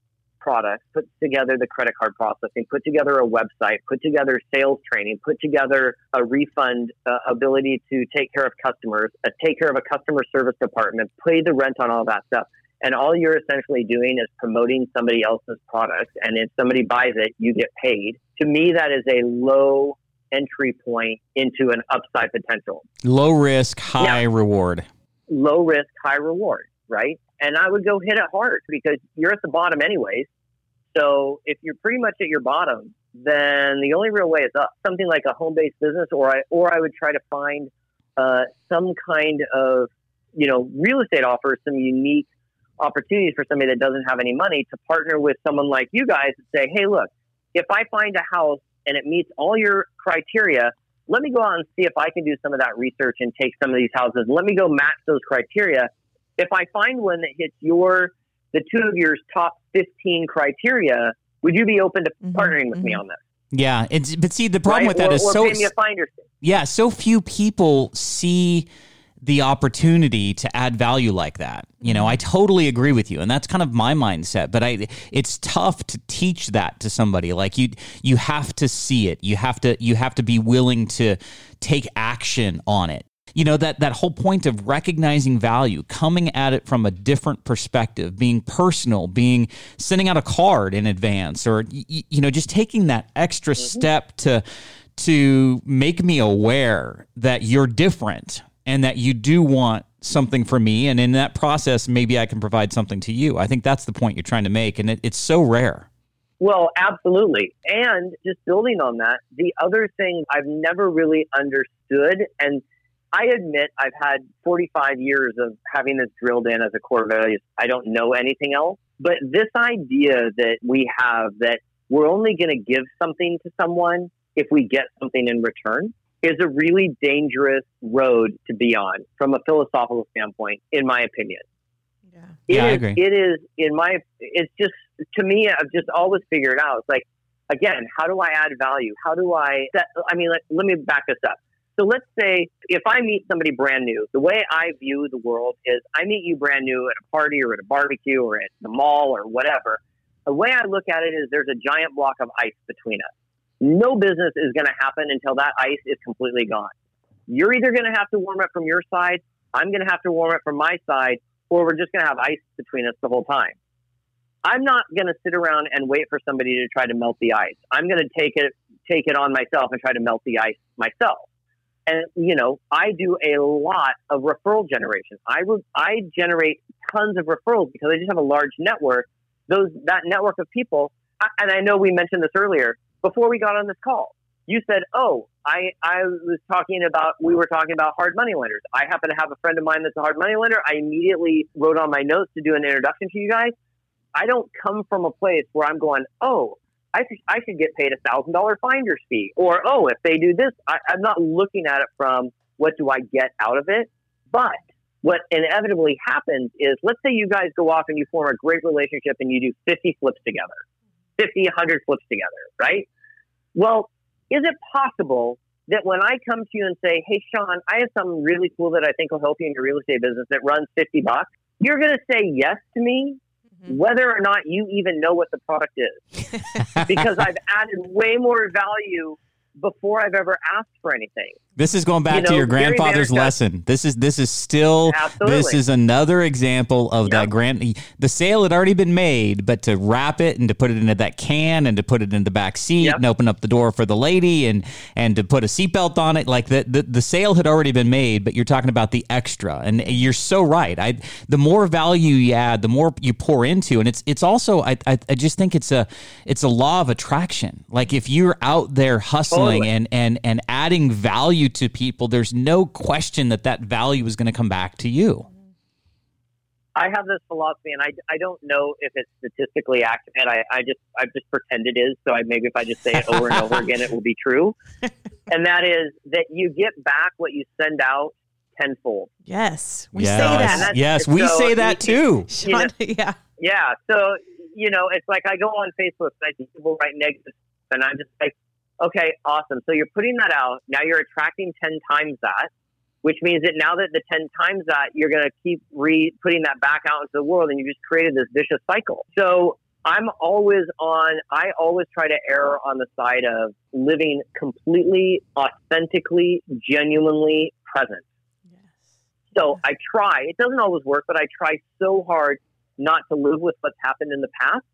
products, put together the credit card processing, put together a website, put together sales training, put together a refund uh, ability to take care of customers, uh, take care of a customer service department, pay the rent on all that stuff. And all you're essentially doing is promoting somebody else's product. And if somebody buys it, you get paid. To me, that is a low entry point into an upside potential. Low risk, high reward. Low risk, high reward, right? And I would go hit it hard because you're at the bottom anyways. So if you're pretty much at your bottom, then the only real way is up. Something like a home-based business, or I or I would try to find uh, some kind of you know real estate offers some unique opportunities for somebody that doesn't have any money to partner with someone like you guys and say, hey, look, if I find a house and it meets all your criteria, let me go out and see if I can do some of that research and take some of these houses. Let me go match those criteria. If I find one that hits your the two of yours top 15 criteria, would you be open to Mhm, partnering with me mhm. on this? Yeah, it's but see the problem right? with that or, is or so pay me a finder's yeah, so few people see the opportunity to add value like that. You know, I totally agree with you, and that's kind of my mindset. But I, it's tough to teach that to somebody. Like you, you have to see it. You have to, you have to be willing to take action on it. You know that that whole point of recognizing value, coming at it from a different perspective, being personal, being sending out a card in advance, or you, know just taking that extra mm-hmm. step to to make me aware that you're different and that you do want something for me. And in that process maybe i can provide something to you. I think that's the point you're trying to make. And it, it's so rare. Well absolutely. And just building on that the other thing i've never really understood and i admit i've had 45 years of having this drilled in as a core value i don't know anything else but this idea that we have that we're only going to give something to someone if we get something in return is a really dangerous road to be on from a philosophical standpoint, in my opinion. Yeah, it yeah is, I agree. It is in my. It's just to me. I've just always figured out. It's like again, how do I add value? How do I? Set, I mean, let, let me back this up. So let's say if I meet somebody brand new, the way I view the world is I meet you brand new at a party or at a barbecue or at the mall or whatever. The way I look at it is there's a giant block of ice between us no business is going to happen until that ice is completely gone. You're either going to have to warm up from your side, I'm going to have to warm up from my side, or we're just going to have ice between us the whole time. I'm not going to sit around and wait for somebody to try to melt the ice. I'm going to take it take it on myself and try to melt the ice myself. And you know, I do a lot of referral generation. I re- I generate tons of referrals because I just have a large network. Those that network of people, and I know we mentioned this earlier before we got on this call. You said, "Oh, I I was talking about we were talking about hard money lenders. I happen to have a friend of mine that's a hard money lender. I immediately wrote on my notes to do an introduction to you guys. I don't come from a place where I'm going, "Oh, I should, I should get paid a thousand dollar finder's fee," or "Oh, if they do this." I, I'm not looking at it from what do I get out of it, but what inevitably happens is let's say you guys go off and you form a great relationship and you do 50 flips together 50 100 flips together right? Well, is it possible that when I come to you and say, "Hey, Sean, I have something really cool that I think will help you in your real estate business that runs fifty bucks," you're going to say yes to me, mm-hmm. whether or not you even know what the product is, because I've added way more value before I've ever asked for anything. This is going back you know, to your grandfather's lesson. This is this is still Absolutely. this is another example of yep. that grand the sale had already been made, but to wrap it and to put it into that can and to put it in the back seat yep. and open up the door for the lady and and to put a seatbelt on it, like the, the the sale had already been made, but you're talking about the extra. And you're so right. I the more value you add, the more you pour into. And it's it's also I I, I just think it's a it's a law of attraction. Like if you're out there hustling totally. and and and adding value value to people, there's no question that that value is going to come back to you. I have this philosophy, and I, I don't know if it's statistically accurate. I, I just I just pretend it is. So I, maybe if I just say it over and over again, it will be true. And that is that you get back what you send out tenfold. Yes, we yes. say that. Yes, we so say that too. You know, yeah, yeah. So you know, it's like I go on Facebook and I see people write negative, and I'm just like, Okay, awesome. So you're putting that out. Now you're attracting 10 times that, which means that now that the 10 times that, you're going to keep re putting that back out into the world and you just created this vicious cycle. So I'm always on, I always try to err on the side of living completely, authentically, genuinely present. Yes. So I try, it doesn't always work, but I try so hard not to live with what's happened in the past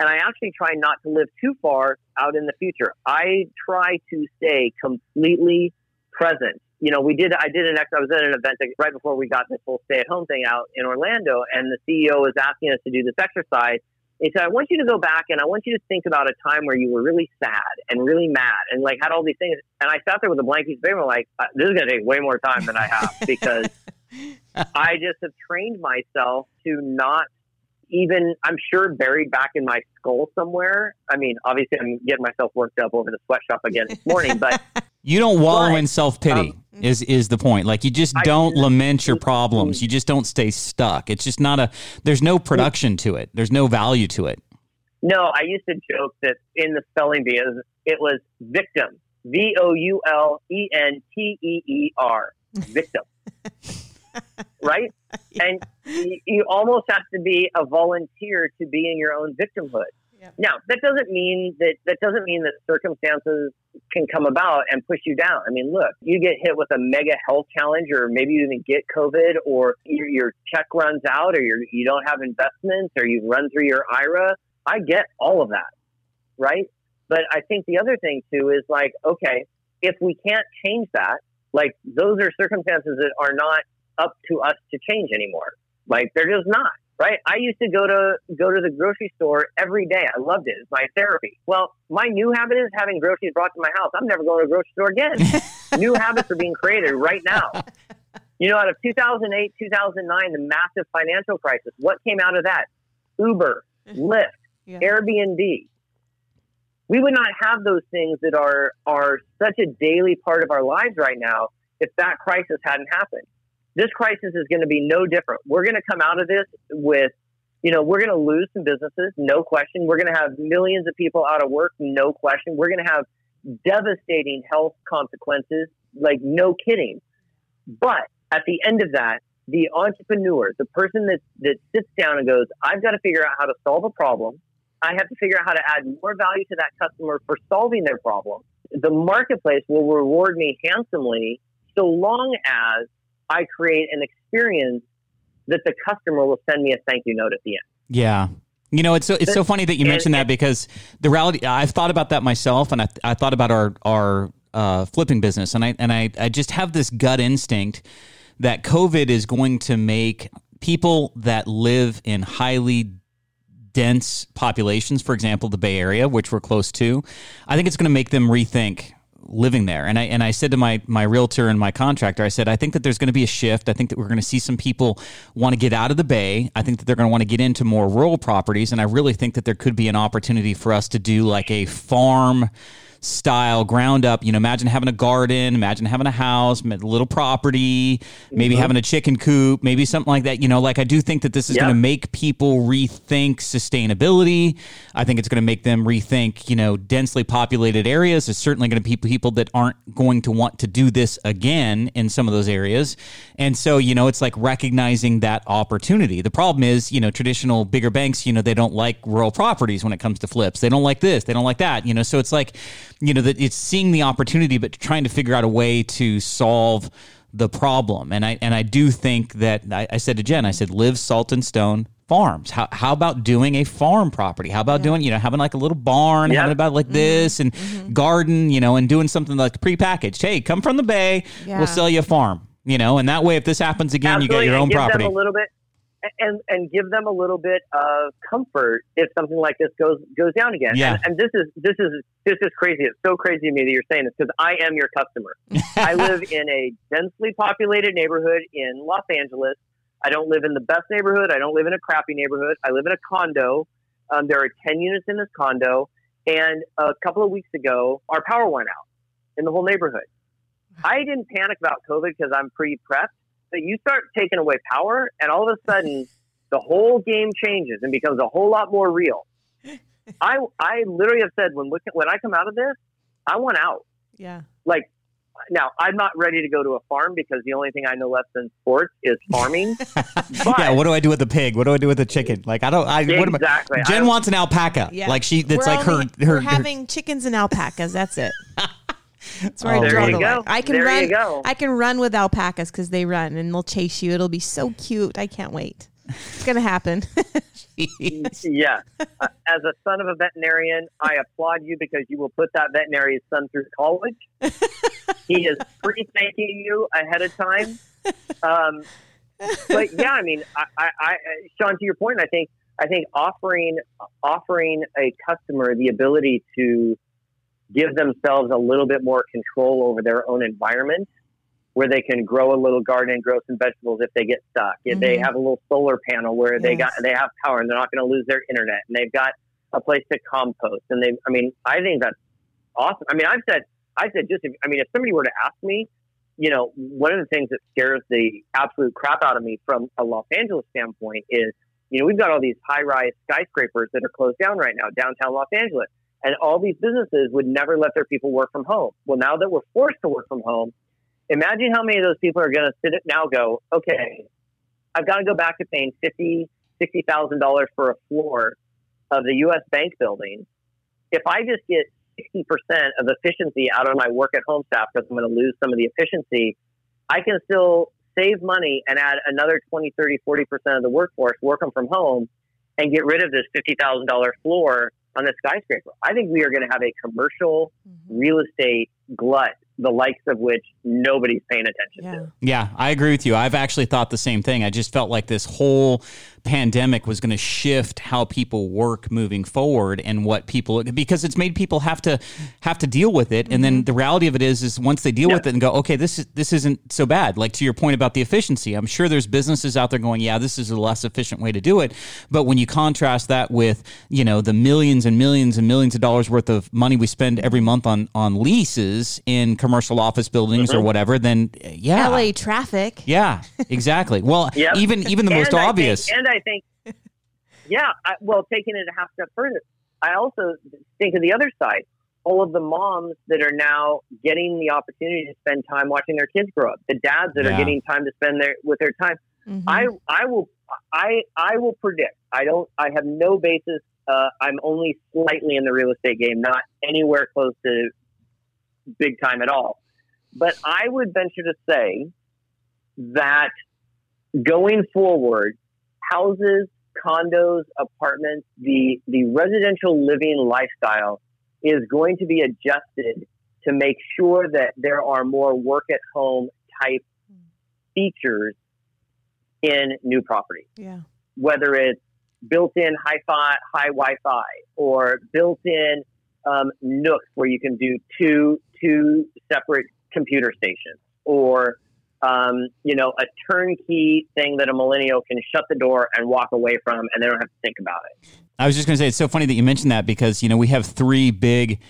and I actually try not to live too far out in the future. I try to stay completely present. You know, we did. I did an. Ex I was at an event right before we got this whole stay-at-home thing out in Orlando, and the CEO was asking us to do this exercise. He said, "I want you to go back and I want you to think about a time where you were really sad and really mad and like had all these things." And I sat there with a blank piece of paper, like, uh, "This is going to take way more time than I have because I just have trained myself to not even I'm sure buried back in my skull somewhere. I mean, obviously, I'm getting myself worked up over the sweatshop again this morning, but you don't wallow but, in self pity. Um, is is the point? Like you just don't I, lament your problems. You just don't stay stuck. It's just not a. There's no production to it. There's no value to it. No, I used to joke that in the spelling bee, it was victim. V O U L E N T E E R. Victim. right? Yeah. And you, you, almost have to be a volunteer to be in your own victimhood. Now, that doesn't mean that that doesn't mean that circumstances can come about and push you down. I mean, look, you get hit with a mega health challenge, or maybe you even get COVID, or your, your check runs out, or you're, you don't have investments, or you run through your IRA. I get all of that, right? But I think the other thing too is like, okay, if we can't change that, like those are circumstances that are not up to us to change anymore. Like they're just not right? I used to go to go to the grocery store every day. I loved it. It's my therapy. Well, my new habit is having groceries brought to my house. I'm never going to a grocery store again. new habits are being created right now. You know, out of 2008, 2009, the massive financial crisis, what came out of that? Uber, mm-hmm. Lyft, yeah. Airbnb. We would not have those things that are are such a daily part of our lives right now if that crisis hadn't happened this crisis is going to be no different. We're going to come out of this with, you know, we're going to lose some businesses, no question. We're going to have millions of people out of work, no question. We're going to have devastating health consequences, like no kidding. But at the end of that, the entrepreneur, the person that, that sits down and goes, I've got to figure out how to solve a problem. I have to figure out how to add more value to that customer for solving their problem. The marketplace will reward me handsomely so long as I create an experience that the customer will send me a thank you note at the end. Yeah. You know, it's so it's so funny that you mentioned that because the reality I've thought about that myself, and I, I thought about our our uh, flipping business, and I and I, I just have this gut instinct that COVID is going to make people that live in highly dense populations, for example, the Bay Area, which we're close to, I think it's going to make them rethink living there. And I and I said to my my realtor and my contractor, I said, I think that there's going to be a shift. I think that we're going to see some people want to get out of the bay. I think that they're going to want to get into more rural properties, and I really think that there could be an opportunity for us to do like a farm style ground up. You know, imagine having a garden, imagine having a house, a little property, maybe mm-hmm. having a chicken coop, maybe something like that. You know, like I do think that this is going to make people rethink sustainability. I think it's going to make them rethink, you know, densely populated areas. There's certainly going to be people that aren't going to want to do this again in some of those areas. And so, you know, it's like recognizing that opportunity. The problem is, you know, traditional bigger banks, you know, they don't like rural properties when it comes to flips. They don't like this, they don't like that, you know. So it's like you know that it's seeing the opportunity but trying to figure out a way to solve the problem and i and i do think that i, I said to jen i said live salt and stone farms how, how about doing a farm property how about yeah. doing you know having like a little barn having about like mm-hmm. this and mm-hmm. garden you know and doing something like prepackaged hey come from the bay yeah. we'll sell you a farm you know and that way if this happens again Absolutely. you get your own property a little bit and and give them a little bit of comfort if something like this goes goes down again. Yeah. And, and this is this is this is crazy. It's so crazy to me that you're saying this because I am your customer. I live in a densely populated neighborhood in Los Angeles. I don't live in the best neighborhood. I don't live in a crappy neighborhood. I live in a condo. Um, there are 10 units in this condo. And a couple of weeks ago, our power went out in the whole neighborhood. I didn't panic about COVID because I'm pre prepped you start taking away power, and all of a sudden, the whole game changes and becomes a whole lot more real. I I literally have said when when I come out of this, I want out. Yeah. Like now, I'm not ready to go to a farm because the only thing I know less than sports is farming. But, yeah, what do I do with the pig? What do I do with the chicken? Like I don't. I what am I exactly. What Jen wants an alpaca. Yeah. Like she. That's we're like only, her. Her. We're having her. chickens and alpacas. That's it. That's where oh, I draw the line. I can there run. I can run with alpacas because they run and they'll chase you. It'll be so cute. I can't wait. It's gonna happen. yeah. Uh, as a son of a veterinarian, I applaud you because you will put that veterinarian's son through college. he is pre thanking you ahead of time. Um, but yeah, I mean, I, I, I, Sean, to your point, I think I think offering offering a customer the ability to give themselves a little bit more control over their own environment where they can grow a little garden and grow some vegetables if they get stuck. If mm-hmm. they have a little solar panel where yes. they got they have power and they're not going to lose their internet and they've got a place to compost and they I mean I think that's awesome. I mean I've said I said just if, I mean if somebody were to ask me, you know, one of the things that scares the absolute crap out of me from a Los Angeles standpoint is, you know, we've got all these high-rise skyscrapers that are closed down right now downtown Los Angeles and all these businesses would never let their people work from home. Well, now that we're forced to work from home, imagine how many of those people are going to sit now go, okay, I've got to go back to paying fifty, sixty thousand dollars for a floor of the U.S. Bank building, if I just get 60% of efficiency out of my work at home staff because I'm going to lose some of the efficiency, I can still save money and add another 20, 30, 40% of the workforce working from home and get rid of this $50,000 floor on the skyscraper. I think we are going to have a commercial mm-hmm. real estate glut the likes of which nobody's paying attention yeah. to. Yeah, I agree with you. I've actually thought the same thing. I just felt like this whole pandemic was going to shift how people work moving forward and what people because it's made people have to have to deal with it. And then mm-hmm. the reality of it is is once they deal with it and go okay this is this isn't so bad like to your point about the efficiency I'm sure there's businesses out there going yeah this is a less efficient way to do it. But when you contrast that with you know the millions and millions and millions of dollars worth of money we spend every month on on leases in commercial office buildings mm-hmm. or whatever then yeah. LA traffic. Yeah exactly. Well yep. even even the and most I obvious. think, and I think, yeah, I, well, taking it a half step further, I also think of the other side. All of the moms that are now getting the opportunity to spend time watching their kids grow up, the dads that yeah. are getting time to spend their with their time. Mm-hmm. I I will I I will predict. I don't. I have no basis. Uh, I'm only slightly in the real estate game, not anywhere close to big time at all. But I would venture to say that going forward, houses, condos, apartments, the, the residential living lifestyle is going to be adjusted to make sure that there are more work at home type features in new property. Yeah. Whether it's built in hi fi, high Wi Fi or built in um, nooks where you can do two, two separate computer stations or um, you know, a turnkey thing that a millennial can shut the door and walk away from, and they don't have to think about it. I was just going to say it's so funny that you mentioned that because you know we have three big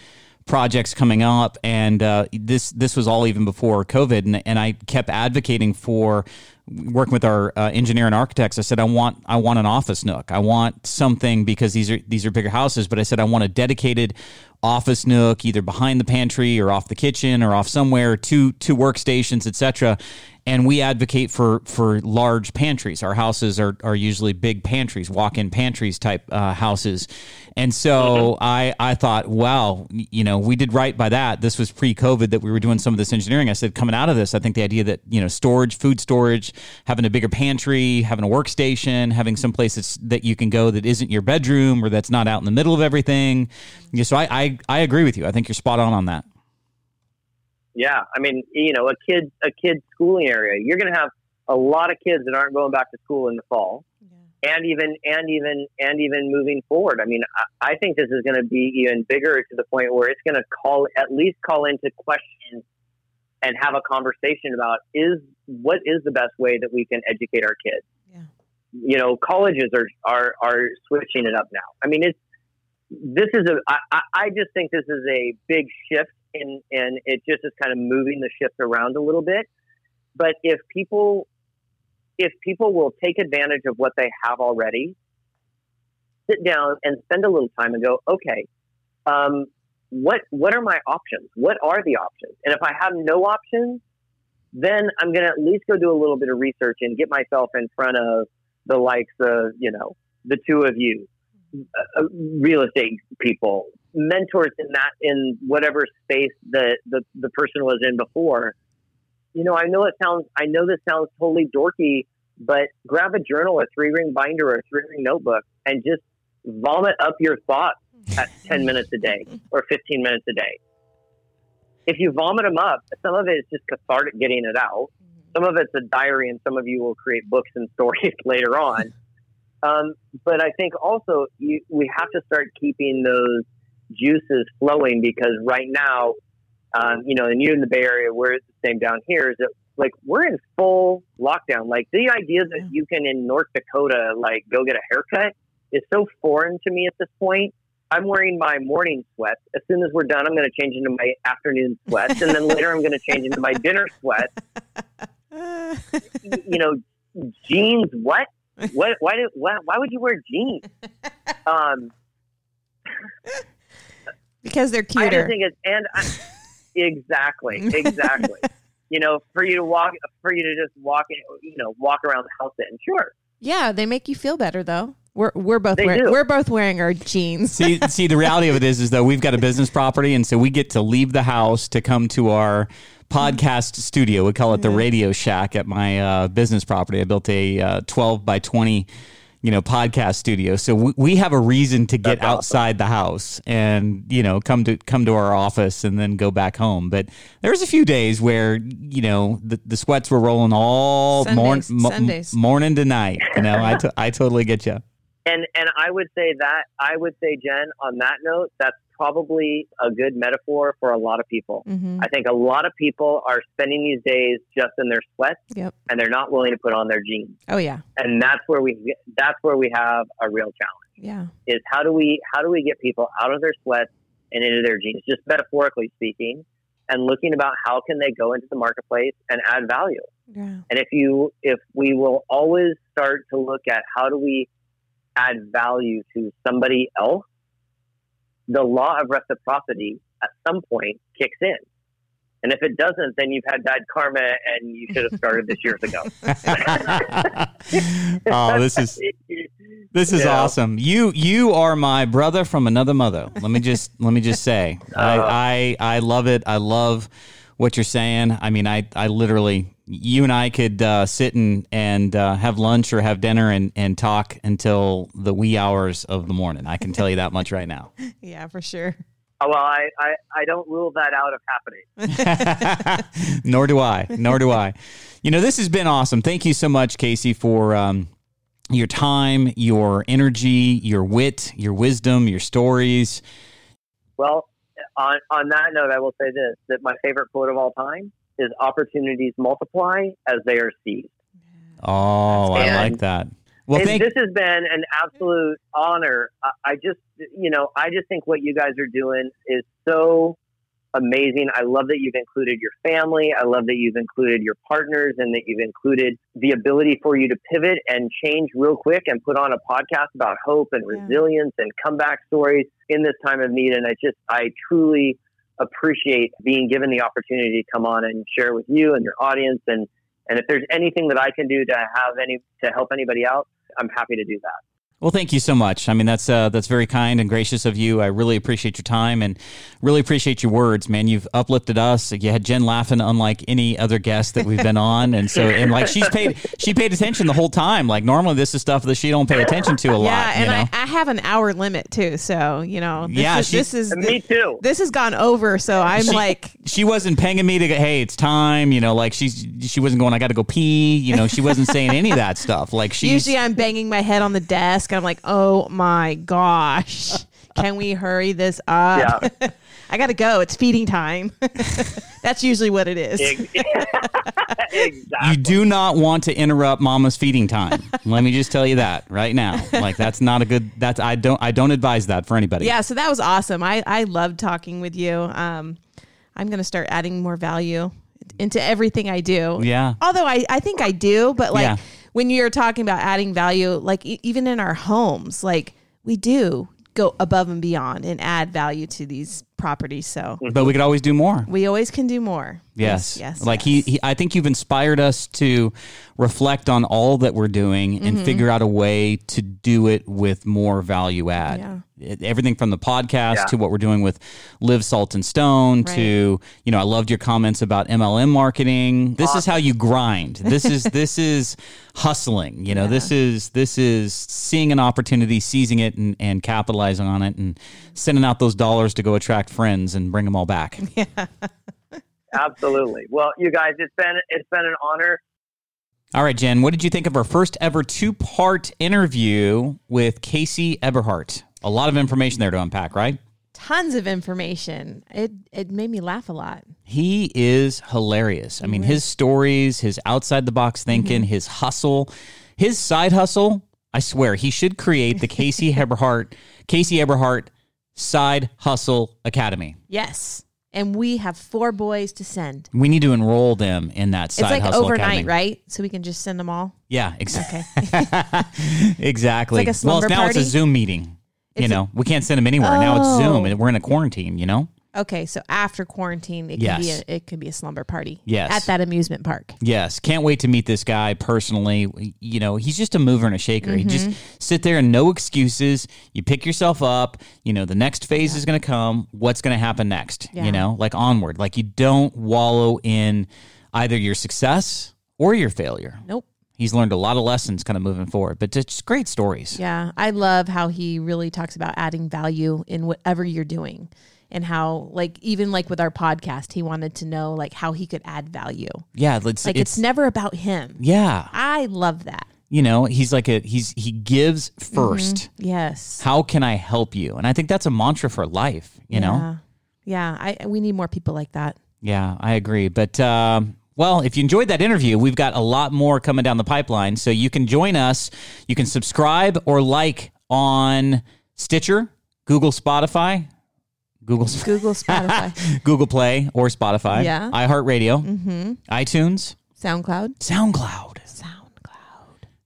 projects coming up, and uh, this this was all even before COVID, and, and I kept advocating for working with our uh, engineer and architects. I said I want I want an office nook. I want something because these are these are bigger houses, but I said I want a dedicated office nook either behind the pantry or off the kitchen or off somewhere two two workstations etc and we advocate for for large pantries. Our houses are are usually big pantries, walk in pantries type uh, houses, and so mm-hmm. I I thought, wow, you know, we did right by that. This was pre COVID that we were doing some of this engineering. I said, coming out of this, I think the idea that you know storage, food storage, having a bigger pantry, having a workstation, having some places that you can go that isn't your bedroom or that's not out in the middle of everything. Yeah, so I, I I agree with you. I think you're spot on on that. Yeah, I mean, you know, a kid a kid schooling area, you're going to have a lot of kids that aren't going back to school in the fall, yeah. and even and even and even moving forward. I mean, I, I think this is going to be even bigger to the point where it's going to call at least call into question and have a conversation about is what is the best way that we can educate our kids. Yeah. You know, colleges are are are switching it up now. I mean, it's this is a. I, I just think this is a big shift and and it just is kind of moving the shift around a little bit. But if people if people will take advantage of what they have already, sit down and spend a little time and go, okay, um, what what are my options? What are the options? And if I have no options, then I'm going to at least go do a little bit of research and get myself in front of the likes of you know the two of you, uh, real estate people, mentors in that in whatever space that the, the person was in before. You know, I know it sounds I know this sounds totally dorky, but grab a journal, a three ring binder, or a three ring notebook, and just vomit up your thoughts at ten minutes a day or fifteen minutes a day. If you vomit them up, some of it is just cathartic getting it out. Some of it's a diary, and some of you will create books and stories later on. Um, but I think also you, we have to start keeping those juices flowing because right now, um, you know, and you in the Bay Area, we're the same down here. Is that like we're in full lockdown? Like the idea that you can in North Dakota like go get a haircut is so foreign to me at this point. I'm wearing my morning sweats. As soon as we're done, I'm going to change into my afternoon sweats, and then later I'm going to change into my dinner sweats. you know, jeans. What? What? Why? Do, why, why would you wear jeans? Um, because they're cuter. I think it's and I, exactly, exactly. you know, for you to walk, for you to just walk, in, you know, walk around the house and sure. Yeah, they make you feel better though. We're we're both They wearing, do. we're both wearing our jeans. See, see, the reality of it is, is though we've got a business property, and so we get to leave the house to come to our podcast studio. We call it the Radio Shack at my uh, business property. I built a uh, twelve by twenty, you know, podcast studio. So we, we have a reason to get That's awesome. outside the house and you know come to come to our office and then go back home. But there was a few days where you know the, the sweats were rolling all morn, Sundays, Sundays. morning to night. You know, I, t- I totally get you. And and I would say that I would say Jen on that note that's probably a good metaphor for a lot of people. hmm I think a lot of people are spending these days just in their sweats Yep. and they're not willing to put on their jeans. Oh yeah. And that's where we that's where we have a real challenge. Yeah. Is how do we how do we get people out of their sweats and into their jeans, just metaphorically speaking, and looking about how can they go into the marketplace and add value. Yeah. And if you if we will always start to look at how do we add value to somebody else, the law of reciprocity at some point kicks in. And if it doesn't, then you've had bad karma and you should have started this years ago. oh, this is this is Yeah. awesome. You you are my brother from another mother. Let me just let me just say, I, Uh. I I love it. I love what you're saying. I mean, I I literally you and I could uh, sit and and uh, have lunch or have dinner and and talk until the wee hours of the morning. I can tell you that much right now. Yeah, for sure. Oh, well, I, I, I don't rule that out of happening. Nor do I. Nor do I. You know, this has been awesome. Thank you so much, Casey, for um, your time, your energy, your wit, your wisdom, your stories. Well, on, on that note, I will say this that my favorite quote of all time is opportunities multiply as they are seized. Oh, I like that. Well, thank this has been an absolute honor. I, I just, you know, I just think what you guys are doing is so amazing. I love that you've included your family. I love that you've included your partners and that you've included the ability for you to pivot and change real quick and put on a podcast about hope and Yeah. resilience and comeback stories in this time of need. And I just, I truly appreciate being given the opportunity to come on and share with you and your audience. And, and if there's anything that I can do to have any, to help anybody out, I'm happy to do that. Well, thank you so much. I mean, that's uh, that's very kind and gracious of you. I really appreciate your time and really appreciate your words, man. You've uplifted us. You had Jen laughing, unlike any other guest that we've been on, and so and like she's paid she paid attention the whole time. Like normally, this is stuff that she don't pay attention to a lot. yeah, and you know? I, I have an hour limit too, so you know. This Yeah, is, she- this is me too. this has gone over, so I'm She- like, she wasn't pinging me to go, hey, it's time. You know, like she's she wasn't going. I got to go pee. You know, she wasn't saying any of that stuff. Like she's usually I'm banging my head on the desk. I'm like, oh my gosh, can we hurry this up? Yeah. I got to go. It's feeding time. That's usually what it is. exactly. You do not want to interrupt mama's feeding time. Let me just tell you that right now. Like that's not a good that's I don't I don't advise that for anybody. Yeah, so that was awesome. I I loved talking with you. Um, I'm gonna start adding more value into everything I do. Yeah. Although I I think I do, but like Yeah. When you're talking about adding value, like e- even in our homes, like we do go above and beyond and add value to these properties. So But we could always do more. we always can do more. Yes. yes. Like yes. He, he I think you've inspired us to reflect on all that we're doing and Mm-hmm. figure out a way to do it with more value add. Yeah. Everything from the podcast Yeah. to what we're doing with Live Salt and Stone Right. to, you know, I loved your comments about MLM marketing. This is how you grind. This is this is hustling. You know, this is this is seeing an opportunity, seizing it and, and capitalizing on it and sending out those dollars to go attract friends and bring them all back. Yeah. Absolutely. Well, you guys, it's been it's been an honor. All right, Jen, what did you think of our first ever two part interview with Casey Eberhart? A lot of information there to unpack, right? tons of information. It it made me laugh a lot. He is hilarious. I mean, his stories, his outside the box thinking, mm-hmm. his hustle, his side hustle. I swear, he should create the Casey Eberhart, Casey Eberhart Side Hustle Academy. Yes. And we have four boys to send. We need to enroll them in that side It's like hustle overnight, academy. right? So we can just send them all. Yeah, exactly. Okay. exactly. It's like a well, slumber now it's party? a Zoom meeting. you It's a- know, we can't send them anywhere. Now it's oh. Zoom Oh. and we're in a quarantine, you know? Okay, so after quarantine, it Yes. can be a, it can be a slumber party. Yes. at that amusement park. Yes, can't wait to meet this guy personally. You know, he's just a mover and a shaker. He just mm-hmm. sit there and no excuses. You pick yourself up. You know, the next phase is going to come. What's going to happen next? Yeah. You know, like onward. Like you don't wallow in either your success or your failure. Nope. He's learned a lot of lessons kind of moving forward, but just great stories. Yeah, I love how he really talks about adding value in whatever you're doing, and how like even like with our podcast, he wanted to know like how he could add value. Yeah, it's, Like it's, never about him. yeah. I love that. You know, he's like a he's he gives 1st Yes. How can I help you? And I think that's a mantra for life. You know. Yeah. Yeah. I we need more people like that. Yeah, I agree. But um, well, if you enjoyed that interview, we've got a lot more coming down the pipeline. So you can join us. You can subscribe or like on Stitcher, Google, Spotify, Google, Google, Spotify, Google Play or Spotify, Yeah. iHeartRadio, mm-hmm. iTunes, SoundCloud, SoundCloud. SoundCloud.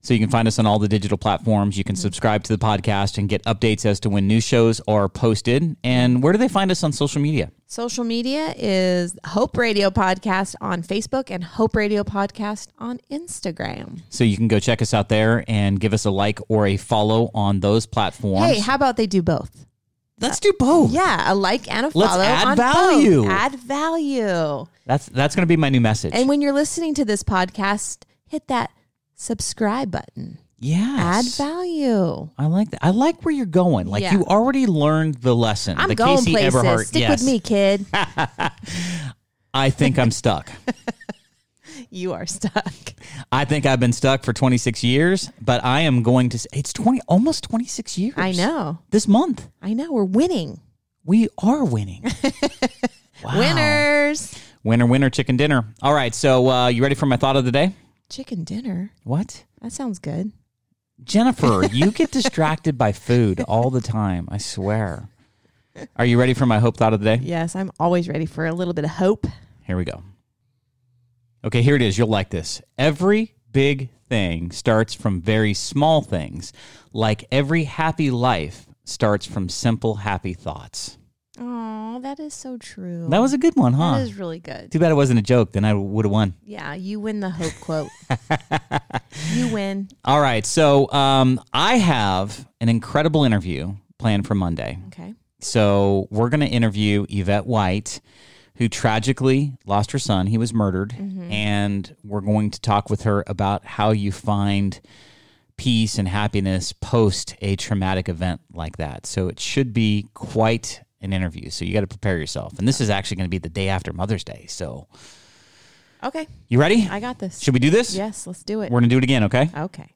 So you can find us on all the digital platforms. You can mm-hmm. subscribe to the podcast and get updates as to when new shows are posted. And where do they find us on social media? Social media is Hope Radio Podcast on Facebook and Hope Radio Podcast on Instagram. So you can go check us out there and give us a like or a follow on those platforms. Hey, how about they do both? Let's do both. Yeah, a like and a follow. Let's add value. Both. Add value. That's that's going to be my new message. And when you're listening to this podcast, hit that subscribe button. Yes. Add value. I like that. I like where you're going. Like Yeah. you already learned the lesson. I'm the going Casey places. Stick yes. with me, kid. I think I'm stuck. you are stuck. I think I've been stuck for 26 years, but I am going to. It's 20, almost 26 years. I know. This month I know. We're winning. we are winning. Wow. Winners. winner, winner, chicken dinner. All right. So uh, you ready for my thought of the day? Chicken dinner. What? That sounds good. Jennifer, you get distracted by food all the time. I swear. Are you ready for my hope thought of the day? Yes, I'm always ready for a little bit of hope. Here we go. Okay, here it is. You'll like this. Every big thing starts from very small things, like every happy life starts from simple, happy thoughts. Oh, that is so true. That was a good one, huh? That is really good. Too bad it wasn't a joke. Then I would have won. Yeah, you win the hope quote. you win. All right. So um, I have an incredible interview planned for Monday. Okay. So we're going to interview Yvette White, who tragically lost her son. He was murdered. Mm-hmm. And we're going to talk with her about how you find peace and happiness post a traumatic event like that. So it should be quite an interview. So you got to prepare yourself. And this is actually going to be the day after Mother's Day. So Okay. you ready? I got this. Should we do this? Yes, let's do it. We're going to do it again, okay? Okay.